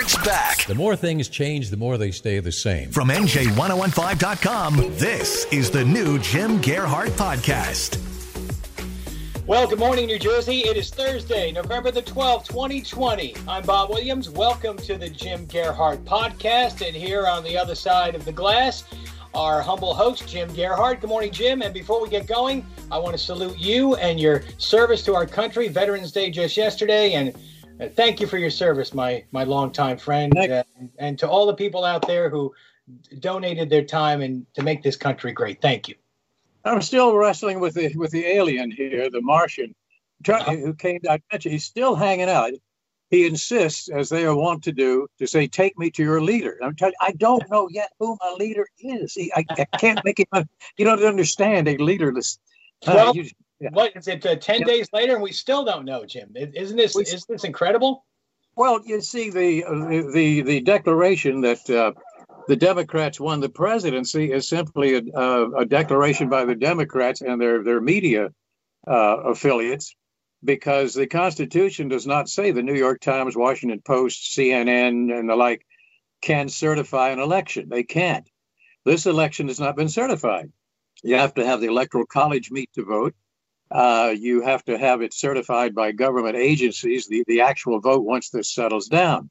Gearhart's back. The more things change, the more they stay the same. From NJ1015.com, this is the new Jim Gearhart Podcast. Well, good morning, New Jersey. It is Thursday, November the 12th, 2020. I'm Bob Williams. Welcome to the Jim Gearhart Podcast. And here on the other side of the glass, our humble host, Jim Gearhart. Good morning, Jim. And before we get going, I want to salute you and your service to our country. Veterans Day just yesterday. And thank you for your service, my my longtime friend, uh, and to all the people out there who donated their time and to make this country great. Thank you. I'm still wrestling with the with the alien here, the Martian, who came. I mentioned he's still hanging out. He insists, as they are wont to do, to say, "Take me to your leader." I'm telling you, I don't know yet who my leader is. He, I, I can't make him. You don't understand a leaderless. Uh, well, you, yeah. What is it? Uh, Ten days later, and we still don't know, Jim. Isn't this we, isn't this incredible? Well, you see the uh, the the declaration that uh, the Democrats won the presidency is simply a, a, declaration by the Democrats and their their media uh, affiliates, because the Constitution does not say the New York Times, Washington Post, CNN, and the like can certify an election. They can't. This election has not been certified. You have to have the Electoral College meet to vote uh, you have to have it certified by government agencies, the, the actual vote once this settles down.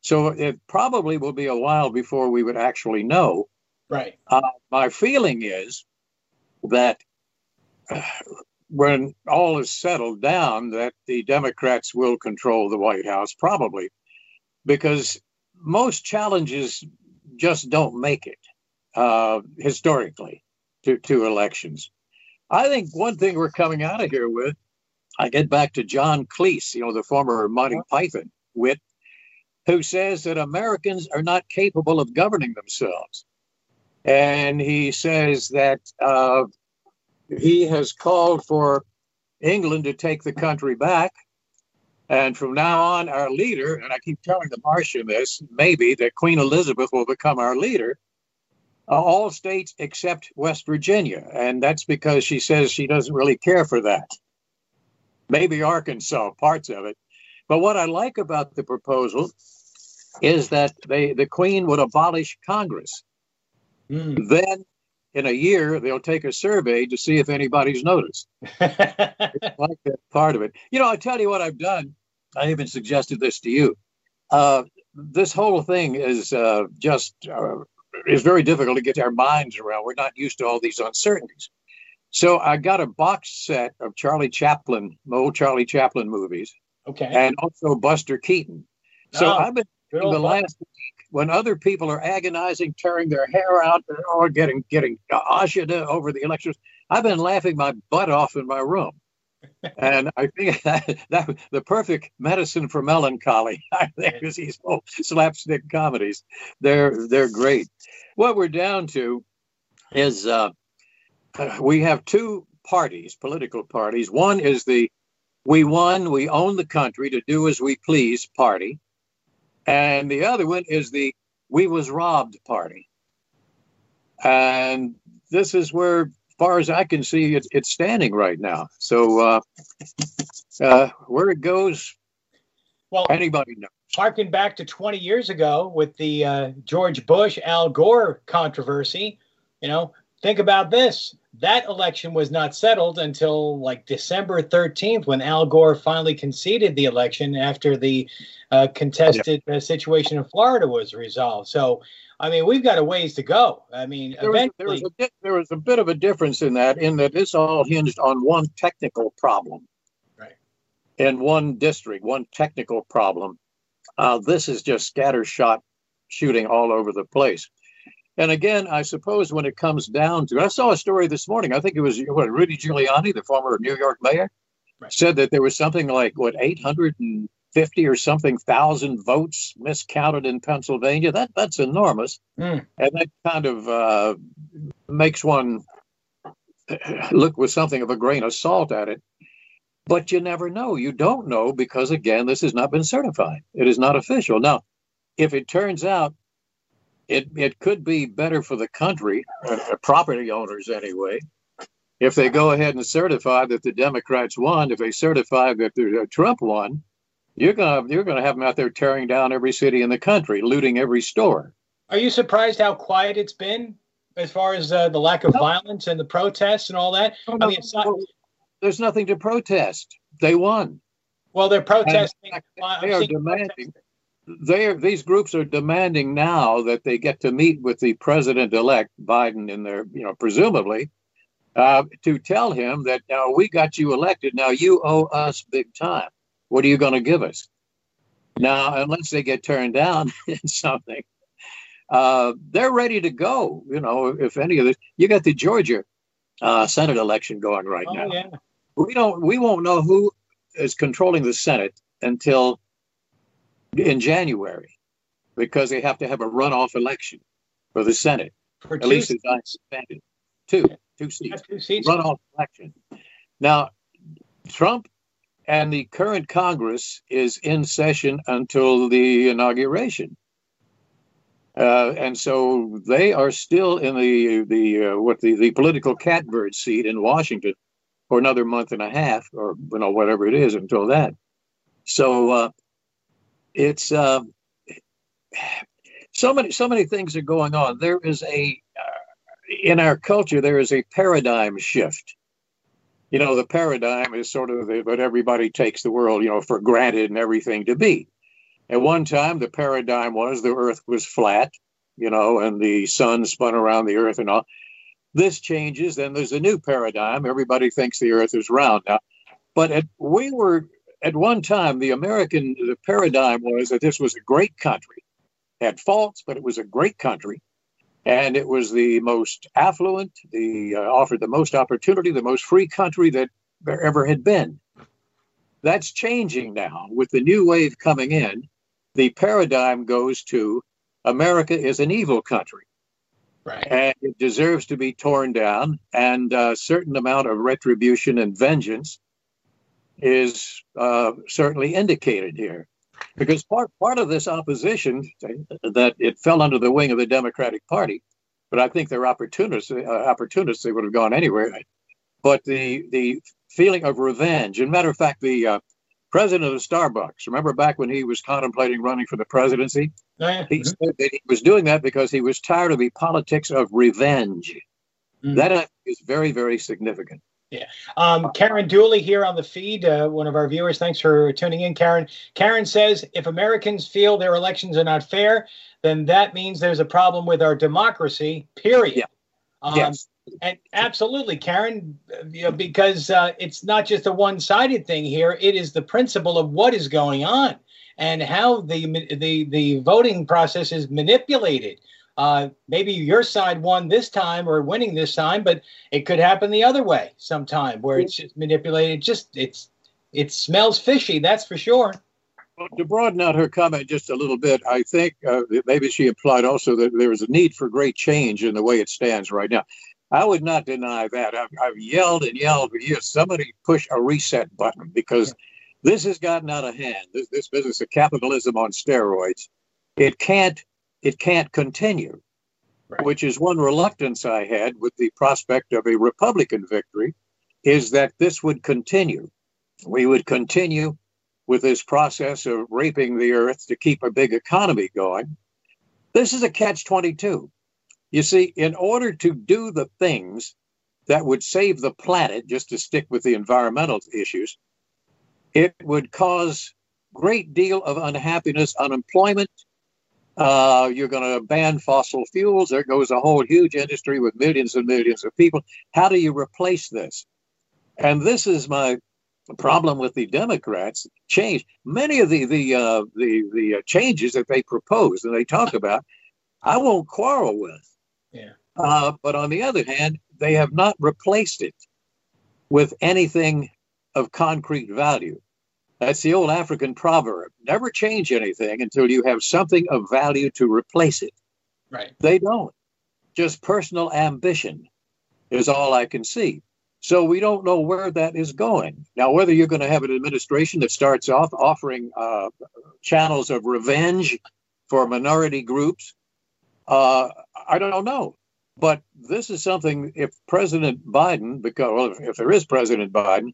So it probably will be a while before we would actually know. Right. Uh, my feeling is that when all is settled down, that the Democrats will control the White House, probably, because most challenges just don't make it uh, historically to, to elections. I think one thing we're coming out of here with, I get back to John Cleese, you know, the former Monty Python wit, who says that Americans are not capable of governing themselves. And he says that uh, he has called for England to take the country back. And from now on, our leader, and I keep telling the Martian this, maybe that Queen Elizabeth will become our leader, uh, all states except West Virginia. And that's because she says she doesn't really care for that. Maybe Arkansas, parts of it. But what I like about the proposal is that they, the Queen would abolish Congress. Mm. Then in a year, they'll take a survey to see if anybody's noticed. like that part of it. You know, I tell you what I've done. I even suggested this to you. Uh, this whole thing is uh, just uh, is very difficult to get our minds around. We're not used to all these uncertainties. So I got a box set of Charlie Chaplin, old Charlie Chaplin movies. Okay. And also Buster Keaton. So oh, I've been the last week when other people are agonizing, tearing their hair out, or getting getting ushered over the elections. I've been laughing my butt off in my room and I think that, that the perfect medicine for melancholy. I think is these old slapstick comedies. They're they're great. What we're down to is uh, we have two parties, political parties. One is the we won, we own the country to do as we please party, and the other one is the we was robbed party. And this is where far as I can see, it's, it's standing right now. So uh, uh, where it goes, well, anybody knows. Harking back to 20 years ago with the uh, George Bush Al Gore controversy, you know, think about this. That election was not settled until like December 13th when Al Gore finally conceded the election after the uh, contested. Uh, situation in Florida was resolved. So I mean, we've got a ways to go. I mean, there eventually. Was, there, was a, there was a bit of a difference in that, in that this all hinged on one technical problem. Right. In one district, one technical problem. Uh, this is just scattershot shooting all over the place. And again, I suppose when it comes down to, I saw a story this morning. I think it was what Rudy Giuliani, the former New York mayor, right. said that there was something like what 850 or something thousand votes miscounted in Pennsylvania. That that's enormous, mm. and that kind of uh, makes one look with something of a grain of salt at it. But you never know. You don't know because again, this has not been certified. It is not official. Now, if it turns out it it could be better for the country, uh, property owners anyway, if they go ahead and certify that the Democrats won, if they certify that uh, Trump won, you're gonna you're gonna have them out there tearing down every city in the country, looting every store. Are you surprised how quiet it's been as far as uh, the lack of no. violence and the protests and all that? No, no, I mean, it's not. There's nothing to protest. They won. Well, they're protesting. they are demanding. They are, these groups are demanding now that they get to meet with the president-elect Biden in their, you know, presumably, uh, to tell him that now we got you elected. Now you owe us big time. What are you going to give us? Now, unless they get turned down in something, uh, they're ready to go. You know, if any of this, you got the Georgia uh, Senate election going right oh, now. Yeah. We don't, we won't know who is controlling the Senate until in January, because they have to have a runoff election for the Senate. For At least as I understand it, two, two seats, two seats. runoff election. Now, Trump and the current Congress is in session until the inauguration. Uh, and so they are still in the the uh, what the, the political catbird seat in Washington for another month and a half, or you know whatever it is until that. So uh, it's uh, so many so many things are going on. There is a uh, in our culture there is a paradigm shift you know, the paradigm is sort of the, what everybody takes the world, you know, for granted and everything to be. At one time, the paradigm was the earth was flat, you know, and the sun spun around the earth and all. This changes, then there's a new paradigm. Everybody thinks the earth is round now. But at, we were, at one time, the American the paradigm was that this was a great country, had faults, but it was a great country and it was the most affluent, the uh, offered the most opportunity, the most free country that there ever had been. That's changing now with the new wave coming in. The paradigm goes to America is an evil country. Right. And it deserves to be torn down, and a certain amount of retribution and vengeance is uh, certainly indicated here because part part of this opposition that it fell under the wing of the Democratic Party, but I think they're opportunists. Uh, opportunists, they would have gone anywhere. But the the feeling of revenge, and matter of fact, the uh, president of Starbucks, remember back when he was contemplating running for the presidency, yeah. he mm-hmm. said that he was doing that because he was tired of the politics of revenge. Mm-hmm. That is very very significant. Yeah. Um, Karen Dooley here on the feed, uh, one of our viewers. Thanks for tuning in, Karen. Karen says if Americans feel their elections are not fair, then that means there's a problem with our democracy, period. Yeah. Um, yes. And absolutely, Karen, you know, because uh, it's not just a one sided thing here, it is the principle of what is going on and how the, the, the voting process is manipulated uh, maybe your side won this time or winning this time, but it could happen the other way sometime where it's just manipulated. Just it's it smells fishy, that's for sure. Well, to broaden out her comment just a little bit, I think uh, maybe she implied also that there is a need for great change in the way it stands right now. I would not deny that. I've, I've yelled and yelled for years. Somebody push a reset button because this has gotten out of hand. This, this business of capitalism on steroids. It can't it can't continue, right. which is one reluctance I had with the prospect of a Republican victory, is that this would continue. We would continue with this process of raping the earth to keep a big economy going. This is a catch 22. You see, in order to do the things that would save the planet, just to stick with the environmental issues, it would cause great deal of unhappiness, unemployment, uh, you're going to ban fossil fuels. There goes a whole huge industry with millions and millions of people. How do you replace this? And this is my problem with the Democrats. Change many of the the uh, the the uh, changes that they propose and they talk about. I won't quarrel with. Yeah. Uh, but on the other hand, they have not replaced it with anything of concrete value. That's the old African proverb. Never change anything until you have something of value to replace it. Right. They don't. Just personal ambition is all I can see. So we don't know where that is going. Now, whether you're going to have an administration that starts off offering uh, channels of revenge for minority groups, uh, I don't know. But this is something, if President Biden, because well, if, if there is President Biden,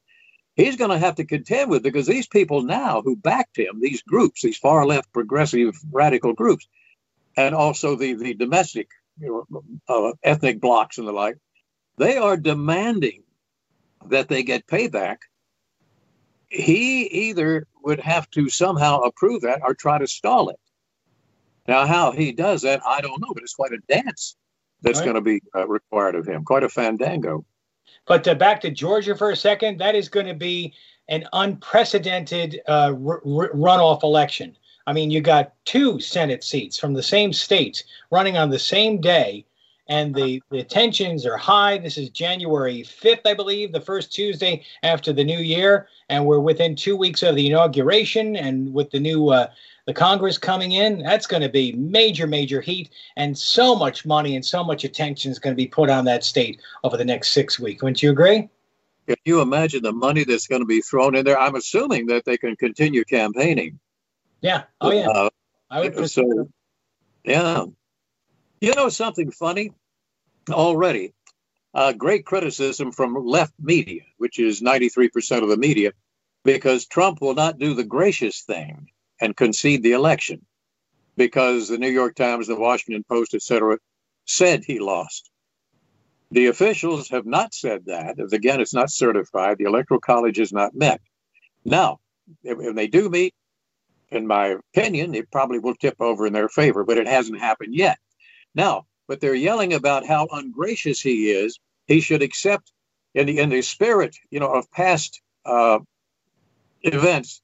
he's going to have to contend with because these people now who backed him, these groups, these far left progressive radical groups, and also the, the domestic you know, uh, ethnic blocs and the like, they are demanding that they get payback. He either would have to somehow approve that or try to stall it. Now, how he does that, I don't know, but it's quite a dance that's right. going to be uh, required of him, quite a fandango. But uh, back to Georgia for a second, that is going to be an unprecedented uh, r- r- runoff election. I mean, you got two Senate seats from the same states running on the same day, and the, the tensions are high. This is January 5th, I believe, the first Tuesday after the new year, and we're within two weeks of the inauguration. And with the new uh, the Congress coming in, that's going to be major, major heat, and so much money and so much attention is going to be put on that state over the next six weeks. Wouldn't you agree? Can you imagine the money that's going to be thrown in there? I'm assuming that they can continue campaigning. Yeah. Oh, yeah. Uh, I would so, yeah. You know something funny? Already, uh, great criticism from left media, which is 93% of the media, because Trump will not do the gracious thing and concede the election because the New York Times, the Washington Post, etc., said he lost. The officials have not said that. Again, it's not certified. The Electoral College has not met. Now, if, if they do meet, in my opinion, it probably will tip over in their favor, but it hasn't happened yet. Now, but they're yelling about how ungracious he is. He should accept, in the in the spirit, you know, of past uh, events,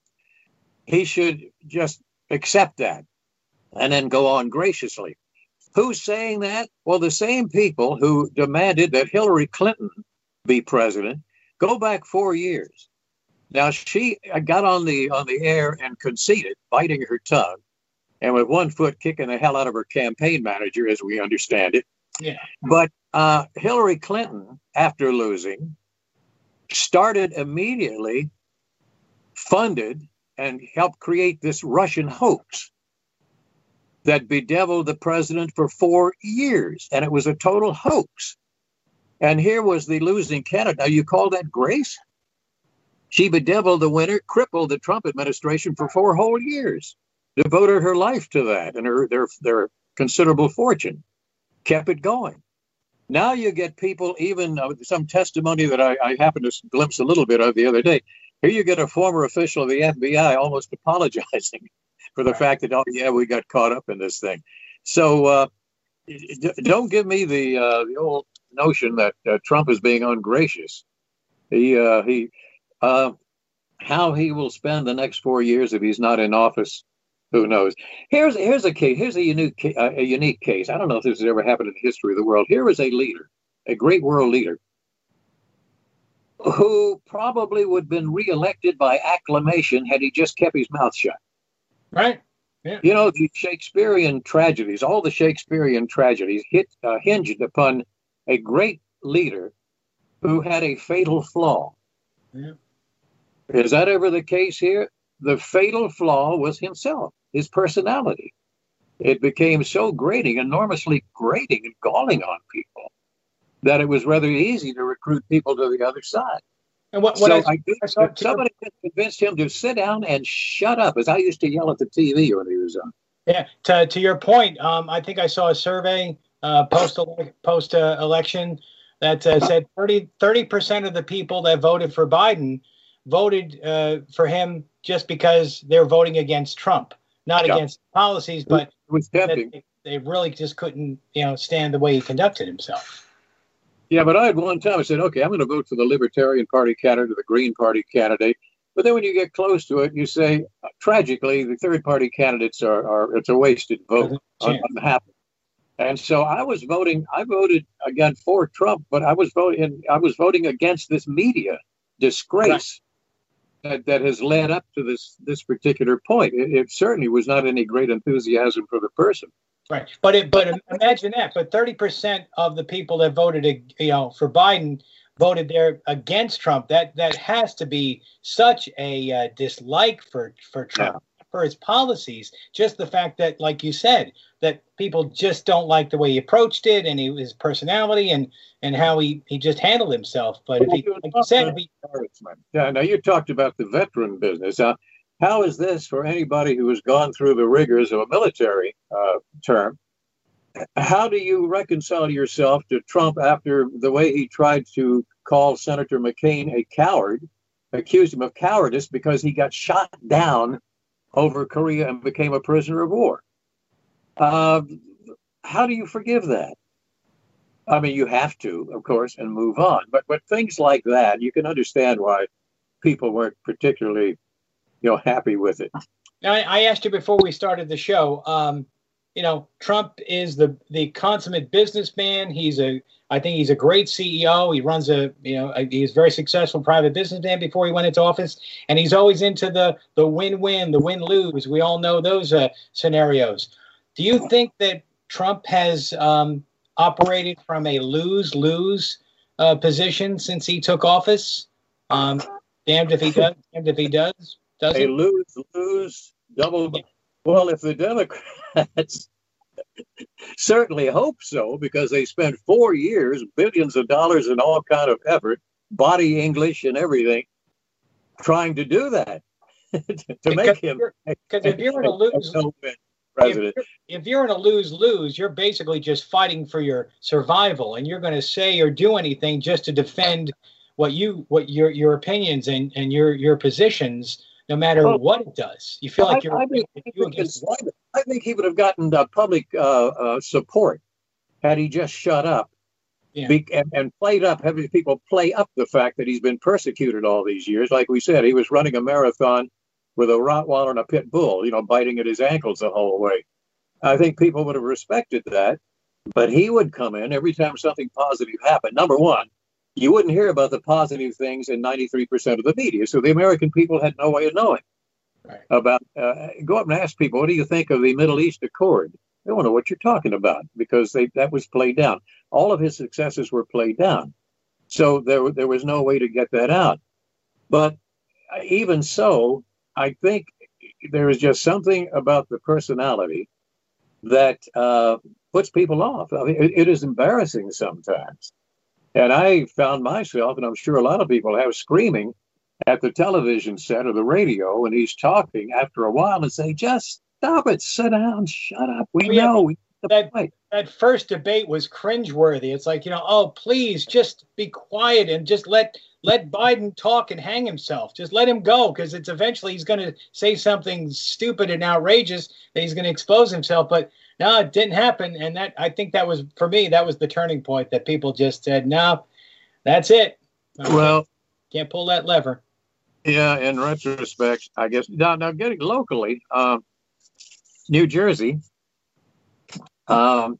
he should just accept that and then go on graciously. Who's saying that? Well, the same people who demanded that Hillary Clinton be president. Go back four years. Now she got on the on the air and conceded, biting her tongue, and with one foot kicking the hell out of her campaign manager, as we understand it. Yeah. But uh, Hillary Clinton, after losing, started immediately funded and helped create this Russian hoax that bedeviled the president for four years. And it was a total hoax. And here was the losing candidate. Now, you call that grace? She bedeviled the winner, crippled the Trump administration for four whole years, devoted her life to that and her their, their considerable fortune, kept it going. Now you get people, even uh, some testimony that I, I happened to glimpse a little bit of the other day. Here you get a former official of the FBI almost apologizing for the right. fact that, oh, yeah, we got caught up in this thing. So uh, don't give me the, uh, the old notion that uh, Trump is being ungracious. He, uh, he, uh, how he will spend the next four years if he's not in office, who knows? Here's here's a case. Here's a unique uh, a unique case. I don't know if this has ever happened in the history of the world. Here is a leader, a great world leader, who probably would have been reelected by acclamation had he just kept his mouth shut. Right. Yeah. You know, the Shakespearean tragedies, all the Shakespearean tragedies hit, uh, hinged upon a great leader who had a fatal flaw. Yeah. Is that ever the case here? The fatal flaw was himself, his personality. It became so grating, enormously grating and galling on people that it was rather easy to recruit people to the other side. And what, what so I, I, I somebody convinced him to sit down and shut up, as I used to yell at the TV when he was on. Yeah, to, to your point, um, I think I saw a survey uh, post post uh, election that uh, said 30 percent of the people that voted for Biden voted uh, for him just because they're voting against Trump, not yeah. against policies, but it was tempting. They, they really just couldn't, you know, stand the way he conducted himself. Yeah, but I had one time I said, okay, I'm going to vote for the Libertarian Party candidate or the Green Party candidate. But then when you get close to it, you say, uh, tragically, the third party candidates are, are it's a wasted vote. Unhappy. And so I was voting. I voted again for Trump, but I was voting. I was voting against this media disgrace that, that has led up to this this particular point. It, it certainly was not any great enthusiasm for the person. Right, but it, but imagine that. But thirty percent of the people that voted, you know, for Biden voted there against Trump. That that has to be such a uh, dislike for for Trump yeah. for his policies. Just the fact that, like you said, that people just don't like the way he approached it and he, his personality and and how he he just handled himself. But if he, like you said, he, yeah. Now you talked about the veteran business. Uh, how is this for anybody who has gone through the rigors of a military uh, term? How do you reconcile yourself to Trump after the way he tried to call Senator McCain a coward, accused him of cowardice because he got shot down over Korea and became a prisoner of war? Uh, how do you forgive that? I mean, you have to, of course, and move on. But but things like that, you can understand why people weren't particularly you know happy with it. I, I asked you before we started the show. Um, you know, Trump is the the consummate businessman. He's a I think he's a great CEO. He runs a you know a, he's a very successful private businessman before he went into office, and he's always into the the win win, the win lose. We all know those uh, scenarios. Do you think that Trump has um, operated from a lose lose uh, position since he took office? Um, damned if he does. Damned if he does. Does a lose lose double. Well, if the Democrats certainly hope so, because they spent four years, billions of dollars, and all kind of effort, body English and everything, trying to do that to make him. Because if you're in a lose. President. If, you're, if you're in a lose lose, you're basically just fighting for your survival, and you're going to say or do anything just to defend what you what your your opinions and and your your positions no matter well, what it does. You feel like you're. I, think, you I think he would have gotten uh, public uh, uh, support had he just shut up yeah. Be, and, and, played up, having people play up the fact that he's been persecuted all these years. Like we said, he was running a marathon with a Rottweiler and a pit bull, you know, biting at his ankles the whole way. I think people would have respected that, but he would come in every time something positive happened. Number one, you wouldn't hear about the positive things in 93% of the media. So the American people had no way of knowing right. about. Uh, go up and ask people, what do you think of the Middle East Accord? They don't know what you're talking about because they, that was played down. All of his successes were played down. So there, there was no way to get that out. But even so, I think there is just something about the personality that uh, puts people off. I mean, it, it is embarrassing sometimes and I found myself, and I'm sure a lot of people have, screaming at the television set or the radio and he's talking after a while and say, just stop it, sit down, shut up. We oh, yeah, know. We that, that first debate was cringeworthy. It's like, you know, oh, please just be quiet and just let let Biden talk and hang himself. Just let him go because it's eventually he's going to say something stupid and outrageous that he's going to expose himself. But no, it didn't happen. And that I think that was for me, that was the turning point that people just said, no, that's it. Okay. Well, can't pull that lever. Yeah, in retrospect, I guess now now getting locally, um, New Jersey, um,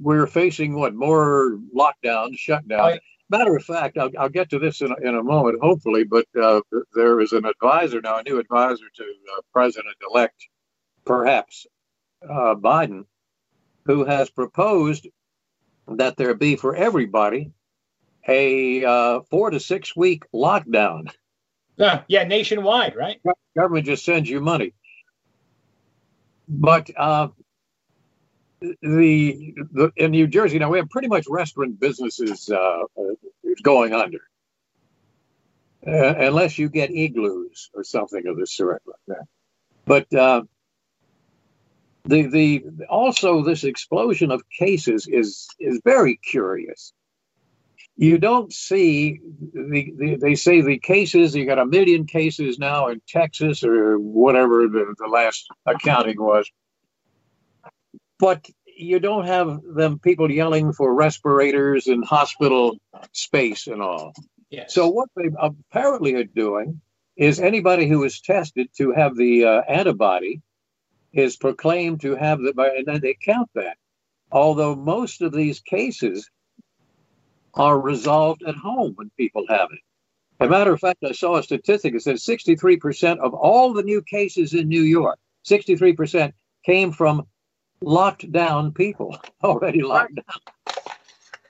we're facing what more lockdowns, shutdowns. Matter of fact, I'll, I'll get to this in a, in a moment, hopefully, but uh, there is an advisor now, a new advisor to uh, President elect, perhaps uh, Biden, who has proposed that there be for everybody a uh, four to six week lockdown. Uh, yeah, nationwide, right? Government just sends you money. But uh, the, the in New Jersey now we have pretty much restaurant businesses uh, going under, uh, unless you get igloos or something of the sort like that. But uh, the the also this explosion of cases is is very curious. You don't see the, the they say the cases you got a million cases now in Texas or whatever the, the last accounting was, but you don't have them people yelling for respirators and hospital space and all. Yes. So what they apparently are doing is anybody who is tested to have the uh, antibody is proclaimed to have the, and then they count that. Although most of these cases are resolved at home when people have it. As a matter of fact, I saw a statistic that said 63% of all the new cases in New York, 63% came from locked down people, already locked down.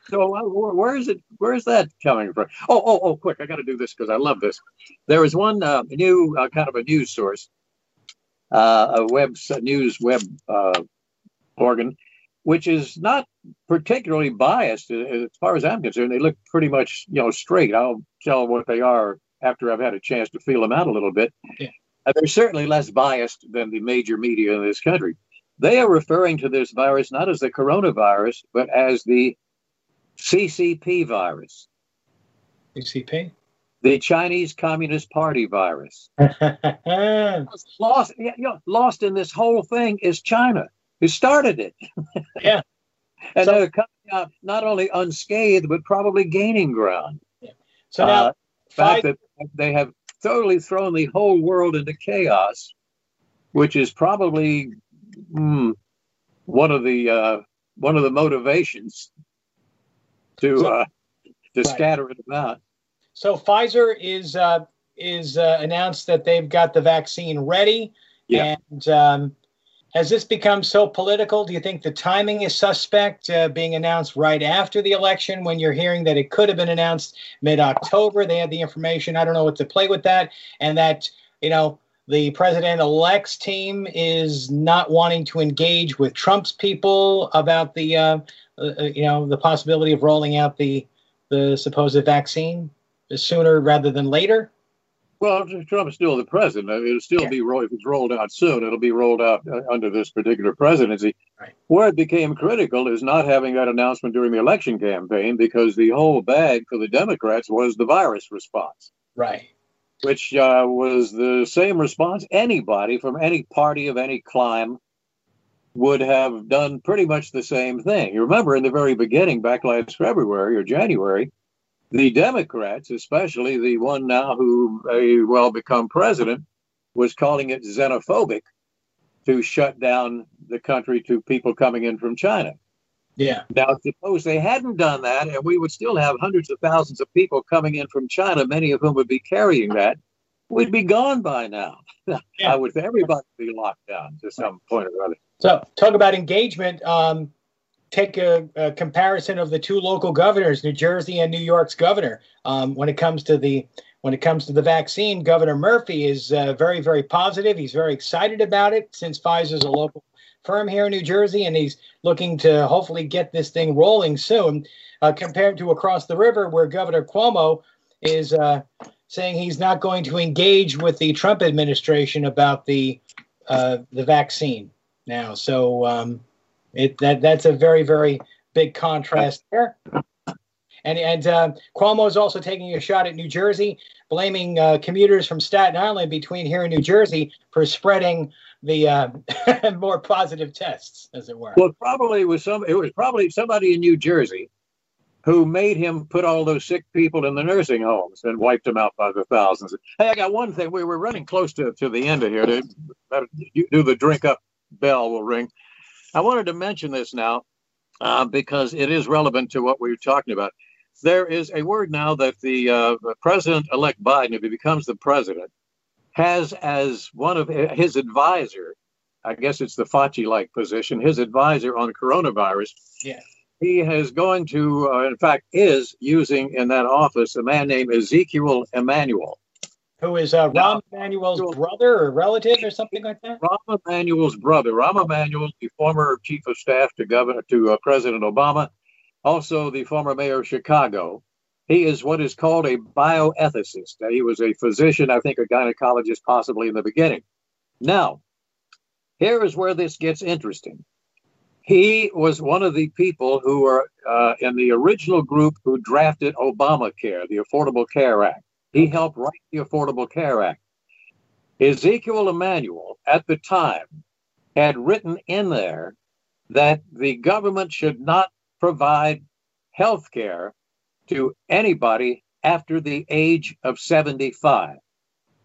So uh, where is it? Where is that coming from? Oh, oh, oh! Quick! I got to do this because I love this. There is one uh, new uh, kind of a news source, uh, a web a news web uh, organ, which is not particularly biased uh, as far as I'm concerned. They look pretty much you know straight. I'll tell what they are after I've had a chance to feel them out a little bit. Yeah. they're certainly less biased than the major media in this country. They are referring to this virus not as the coronavirus, but as the CCP virus. CCP? The Chinese Communist Party virus. lost, you know, lost in this whole thing is China, who started it. yeah. and so, they're coming out not only unscathed, but probably gaining ground. Yeah. So now, uh, fact that they have totally thrown the whole world into chaos, which is probably mm, one of the uh, one of the motivations to so, uh, to right. scatter it about. So Pfizer is uh, is uh, announced that they've got the vaccine ready, yeah. and um, has this become so political? Do you think the timing is suspect, uh, being announced right after the election when you're hearing that it could have been announced mid October? They had the information. I don't know what to play with that, and that you know the president elect's team is not wanting to engage with Trump's people about the uh, uh, uh, you know, the possibility of rolling out the the supposed vaccine sooner rather than later? Well, Trump's still the president. It'll still yeah. be if it's rolled out soon. It'll be rolled out uh, under this particular presidency. Right. Where it became critical is not having that announcement during the election campaign because the whole bag for the Democrats was the virus response. Right. Which uh, was the same response anybody from any party of any clime would have done pretty much the same thing. You remember in the very beginning, back last February or January, the Democrats, especially the one now who may well become president, was calling it xenophobic to shut down the country to people coming in from China. Yeah. Now, suppose they hadn't done that, and we would still have hundreds of thousands of people coming in from China, many of whom would be carrying that. We'd be gone by now. Yeah. I would everybody be locked down to some point or other. So, talk about engagement. Um, take a, a, comparison of the two local governors, New Jersey and New York's governor. Um, when it comes to the when it comes to the vaccine, Governor Murphy is uh, very, very positive. He's very excited about it since Pfizer's a local firm here in New Jersey, and he's looking to hopefully get this thing rolling soon. Uh, compared to across the river, where Governor Cuomo is uh, saying he's not going to engage with the Trump administration about the uh, the vaccine now. So um, it that that's a very very big contrast there. And and uh, is also taking a shot at New Jersey, blaming uh, commuters from Staten Island between here and New Jersey for spreading the uh, more positive tests, as it were. Well, probably was some. It was probably somebody in New Jersey who made him put all those sick people in the nursing homes and wiped them out by the thousands. Hey, I got one thing. We were running close to, to the end of here. To, do the drink up bell will ring. I wanted to mention this now uh, because it is relevant to what we were talking about. There is a word now that the uh, president elect Biden, if he becomes the president, has as one of his advisor, I guess it's the Fauci like position, his advisor on coronavirus. Yeah. He is going to, uh, in fact, is using in that office a man named Ezekiel Emanuel who is uh, Rahm Emanuel's brother or relative or something like that? Rahm Emanuel's brother. Rahm Emanuel, the former chief of staff to Governor to uh, President Obama, also the former mayor of Chicago. He is what is called a bioethicist. He was a physician, I think a gynecologist, possibly in the beginning. Now, here is where this gets interesting. He was one of the people who were uh, in the original group who drafted Obamacare, the Affordable Care Act. He helped write the Affordable Care Act. Ezekiel Emanuel, at the time, had written in there that the government should not provide health care to anybody after the age of 75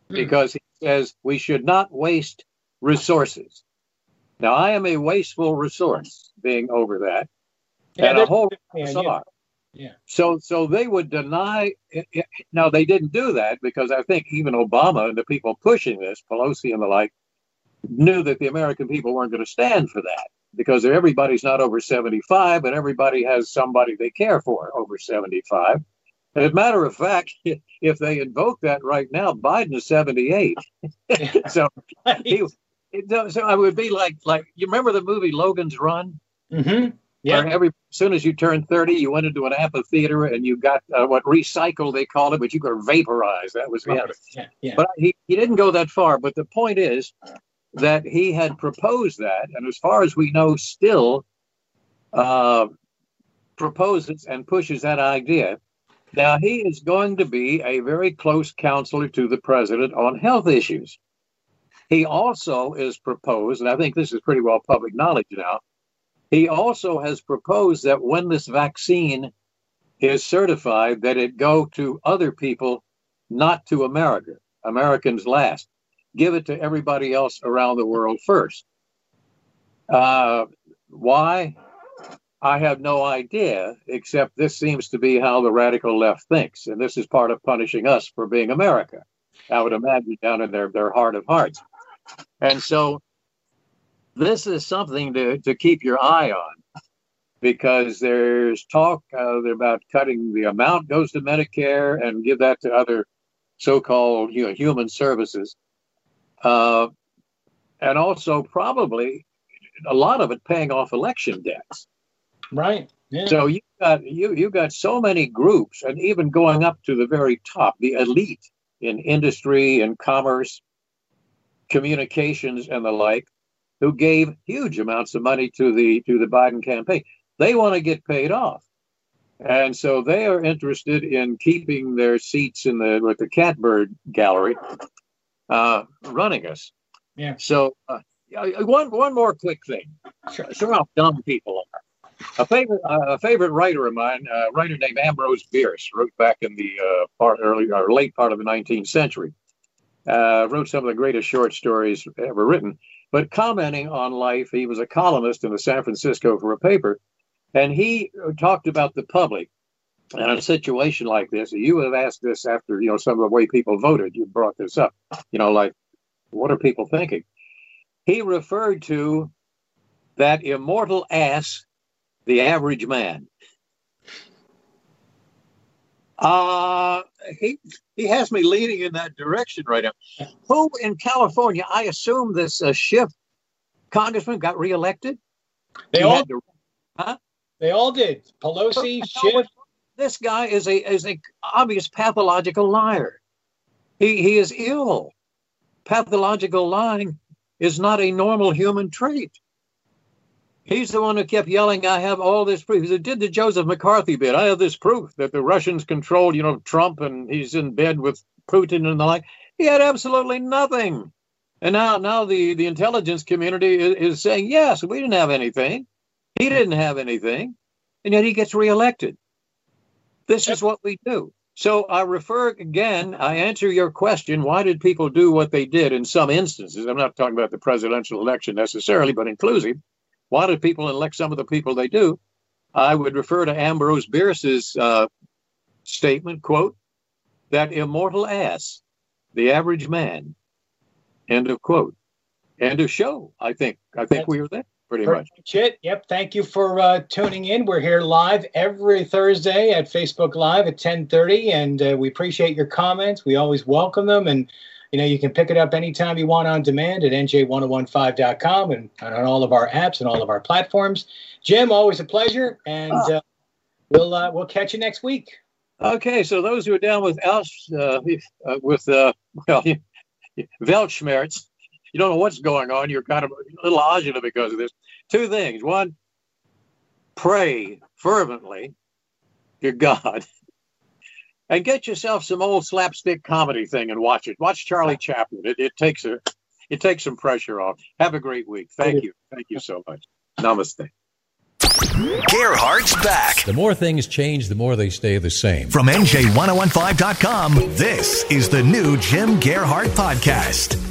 hmm. because he says we should not waste resources. Now, I am a wasteful resource being over that, yeah, and a whole yeah, Yeah. So so they would deny. It, it, now they didn't do that because I think even Obama and the people pushing this, Pelosi and the like, knew that the American people weren't going to stand for that because everybody's not over 75 and everybody has somebody they care for over 75. And as a matter of fact, if they invoke that right now, Biden is 78. so, he, so I would be like, like you remember the movie Logan's Run? Mm-hmm. Yeah. Every as soon as you turned 30, you went into an amphitheater and you got uh, what recycle they called it, but you could vaporize. That was right. yeah, yeah. But he, he didn't go that far. But the point is that he had proposed that, and as far as we know, still uh, proposes and pushes that idea. Now he is going to be a very close counselor to the president on health issues. He also is proposed, and I think this is pretty well public knowledge now he also has proposed that when this vaccine is certified, that it go to other people, not to America. Americans last. Give it to everybody else around the world first. Uh, why? I have no idea, except this seems to be how the radical left thinks. And this is part of punishing us for being America. I would imagine down in their, their heart of hearts. And so this is something to, to keep your eye on because there's talk uh, about cutting the amount goes to Medicare and give that to other so-called you know, human services, uh, and also probably a lot of it paying off election debts. Right. Yeah. So you got you you got so many groups, and even going up to the very top, the elite in industry and commerce, communications, and the like, who gave huge amounts of money to the to the Biden campaign. They want to get paid off. And so they are interested in keeping their seats in the with the catbird gallery uh, running us. Yeah. So uh, one one more quick thing. Show, show how dumb people are. A favorite uh, a favorite writer of mine, a writer named Ambrose Bierce, wrote back in the uh, part early or late part of the 19th century. Uh, wrote some of the greatest short stories ever written. But commenting on life, he was a columnist in the San Francisco for a paper, and he talked about the public and a situation like this. You would have asked this after you know some of the way people voted. You brought this up, you know, like what are people thinking? He referred to that immortal ass, the average man. Uh, he he has me leaning in that direction right now. Who in California? I assume this uh, Schiff congressman got reelected. They he all, to, huh? They all did. Pelosi, Schiff. This guy is a is a obvious pathological liar. He he is ill. Pathological lying is not a normal human trait. He's the one who kept yelling, I have all this proof. He did the Joseph McCarthy bit. I have this proof that the Russians controlled, you know, Trump and he's in bed with Putin and the like. He had absolutely nothing. And now, now the, the intelligence community is, is saying, yes, we didn't have anything. He didn't have anything. And yet he gets reelected. This is what we do. So I refer again, I answer your question why did people do what they did in some instances? I'm not talking about the presidential election necessarily, but inclusive why do people elect some of the people they do? I would refer to Ambrose Bierce's uh, statement, quote, that immortal ass, the average man, end of quote. End of show. I think. I think we are there pretty much. It. Yep. Thank you for uh, tuning in. We're here live every Thursday at Facebook Live at 10:30, and uh, we appreciate your comments. We always welcome them, and you know, you can pick it up anytime you want on demand at nj1015.com and on all of our apps and all of our platforms. Jim, always a pleasure, and ah. uh, we'll uh, we'll catch you next week. Okay, so those who are down with Alsh, uh, uh, with uh, well, Weltschmerz, you don't know what's going on. You're kind of a little agita because of this. Two things. One, pray fervently to God and get yourself some old slapstick comedy thing and watch it. Watch Charlie Chaplin. It, it takes a it takes some pressure off. Have a great week. Thank you. Thank you so much. Namaste. Gearhart's back. The more things change, the more they stay the same. From NJ1015.com, this is the new Jim Gearhart Podcast.